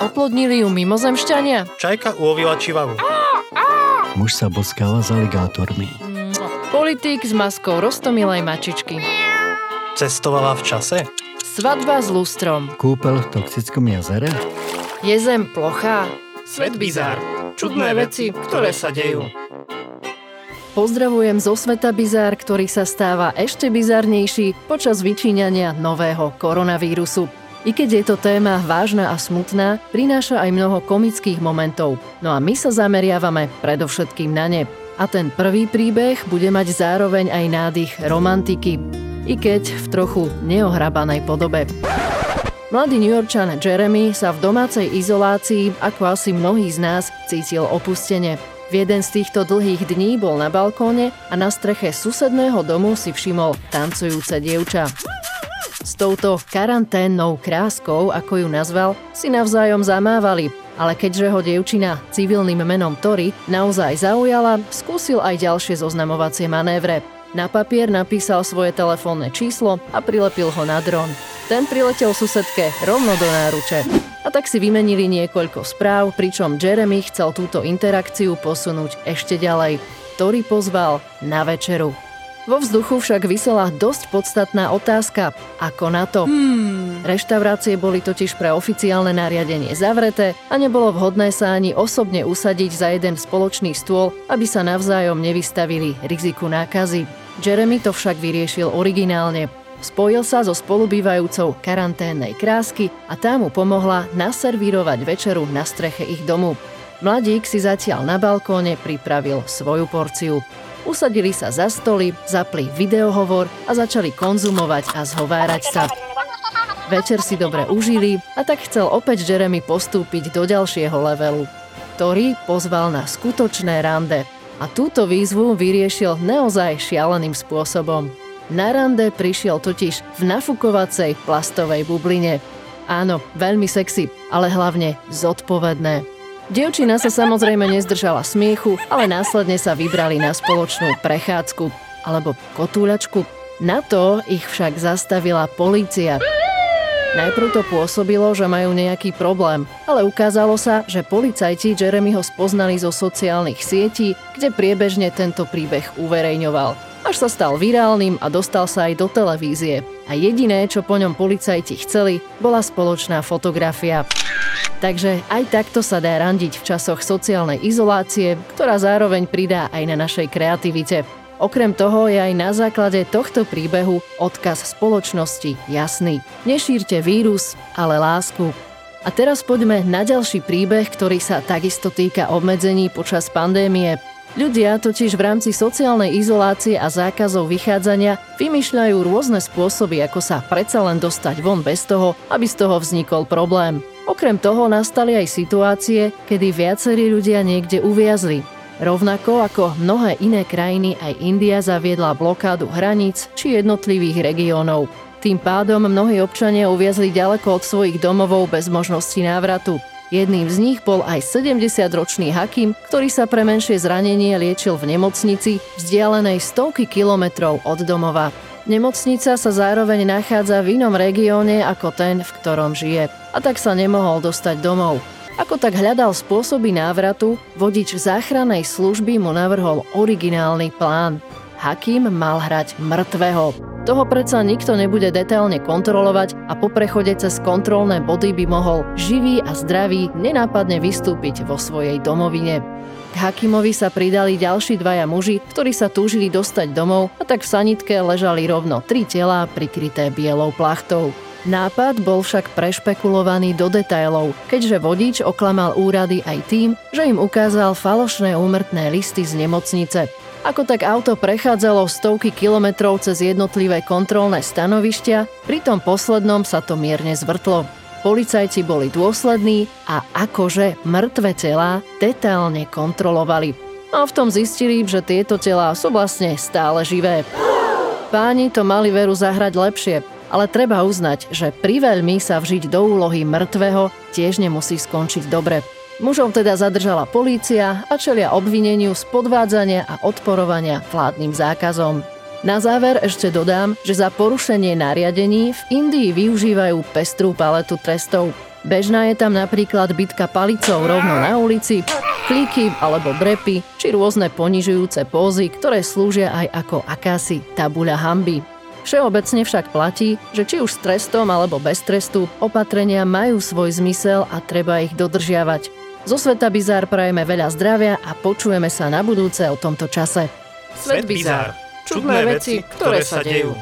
Oplodnili ju mimozemšťania? Čajka ulovila čivavu. Muž sa boskáva s aligátormi. Politík s maskou rostomilej mačičky. Cestovala v čase? Svadba s lustrom. Kúpel v toxickom jazere? Je zem plochá? Svet bizár. Čudné veci, ktoré sa dejú. Pozdravujem zo sveta bizár, ktorý sa stáva ešte bizarnejší počas vyčíňania nového koronavírusu. I keď je to téma vážna a smutná, prináša aj mnoho komických momentov. No a my sa zameriavame predovšetkým na ne. A ten prvý príbeh bude mať zároveň aj nádych romantiky. I keď v trochu neohrabanej podobe. Mladý New Yorkčan Jeremy sa v domácej izolácii, ako asi mnohí z nás, cítil opustene. V jeden z týchto dlhých dní bol na balkóne a na streche susedného domu si všimol tancujúce dievča. S touto karanténnou kráskou, ako ju nazval, si navzájom zamávali, ale keďže ho dievčina civilným menom Tori naozaj zaujala, skúsil aj ďalšie zoznamovacie manévre. Na papier napísal svoje telefónne číslo a prilepil ho na dron. Ten priletel susedke rovno do náruče. A tak si vymenili niekoľko správ, pričom Jeremy chcel túto interakciu posunúť ešte ďalej. Tori pozval na večeru. Vo vzduchu však vysela dosť podstatná otázka. Ako na to? Hmm. Reštaurácie boli totiž pre oficiálne nariadenie zavreté a nebolo vhodné sa ani osobne usadiť za jeden spoločný stôl, aby sa navzájom nevystavili riziku nákazy. Jeremy to však vyriešil originálne. Spojil sa so spolubývajúcou karanténnej krásky a tá mu pomohla naservírovať večeru na streche ich domu. Mladík si zatiaľ na balkóne pripravil svoju porciu. Usadili sa za stoly, zapli videohovor a začali konzumovať a zhovárať sa. Večer si dobre užili a tak chcel opäť Jeremy postúpiť do ďalšieho levelu. Tori pozval na skutočné rande a túto výzvu vyriešil naozaj šialeným spôsobom. Na rande prišiel totiž v nafukovacej plastovej bubline. Áno, veľmi sexy, ale hlavne zodpovedné. Dievčina sa samozrejme nezdržala smiechu, ale následne sa vybrali na spoločnú prechádzku alebo kotúľačku. Na to ich však zastavila polícia. Najprv to pôsobilo, že majú nejaký problém, ale ukázalo sa, že policajti Jeremyho spoznali zo sociálnych sietí, kde priebežne tento príbeh uverejňoval. Až sa stal virálnym a dostal sa aj do televízie. A jediné, čo po ňom policajti chceli, bola spoločná fotografia. Takže aj takto sa dá randiť v časoch sociálnej izolácie, ktorá zároveň pridá aj na našej kreativite. Okrem toho je aj na základe tohto príbehu odkaz spoločnosti jasný. Nešírte vírus, ale lásku. A teraz poďme na ďalší príbeh, ktorý sa takisto týka obmedzení počas pandémie. Ľudia totiž v rámci sociálnej izolácie a zákazov vychádzania vymýšľajú rôzne spôsoby, ako sa predsa len dostať von bez toho, aby z toho vznikol problém. Okrem toho nastali aj situácie, kedy viacerí ľudia niekde uviazli. Rovnako ako mnohé iné krajiny aj India zaviedla blokádu hraníc či jednotlivých regiónov. Tým pádom mnohí občania uviazli ďaleko od svojich domovov bez možnosti návratu. Jedným z nich bol aj 70-ročný Hakim, ktorý sa pre menšie zranenie liečil v nemocnici vzdialenej stovky kilometrov od domova. Nemocnica sa zároveň nachádza v inom regióne ako ten, v ktorom žije a tak sa nemohol dostať domov. Ako tak hľadal spôsoby návratu, vodič záchrannej služby mu navrhol originálny plán. Hakim mal hrať mŕtvého. Toho predsa nikto nebude detailne kontrolovať a po prechode cez kontrolné body by mohol živý a zdravý nenápadne vystúpiť vo svojej domovine. K Hakimovi sa pridali ďalší dvaja muži, ktorí sa túžili dostať domov a tak v sanitke ležali rovno tri telá prikryté bielou plachtou. Nápad bol však prešpekulovaný do detailov, keďže vodič oklamal úrady aj tým, že im ukázal falošné úmrtné listy z nemocnice. Ako tak auto prechádzalo stovky kilometrov cez jednotlivé kontrolné stanovištia, pri tom poslednom sa to mierne zvrtlo. Policajti boli dôslední a akože mŕtve telá detailne kontrolovali. A v tom zistili, že tieto telá sú vlastne stále živé. Páni to mali veru zahrať lepšie, ale treba uznať, že priveľmi sa vžiť do úlohy mŕtvého tiež nemusí skončiť dobre. Mužov teda zadržala polícia a čelia obvineniu z podvádzania a odporovania vládnym zákazom. Na záver ešte dodám, že za porušenie nariadení v Indii využívajú pestrú paletu trestov. Bežná je tam napríklad bitka palicou rovno na ulici, klíky alebo drepy, či rôzne ponižujúce pózy, ktoré slúžia aj ako akási tabuľa hamby. Všeobecne však platí, že či už s trestom alebo bez trestu, opatrenia majú svoj zmysel a treba ich dodržiavať. Zo Sveta Bizár prajeme veľa zdravia a počujeme sa na budúce o tomto čase. Svet Bizár. Čudné veci, ktoré sa dejú.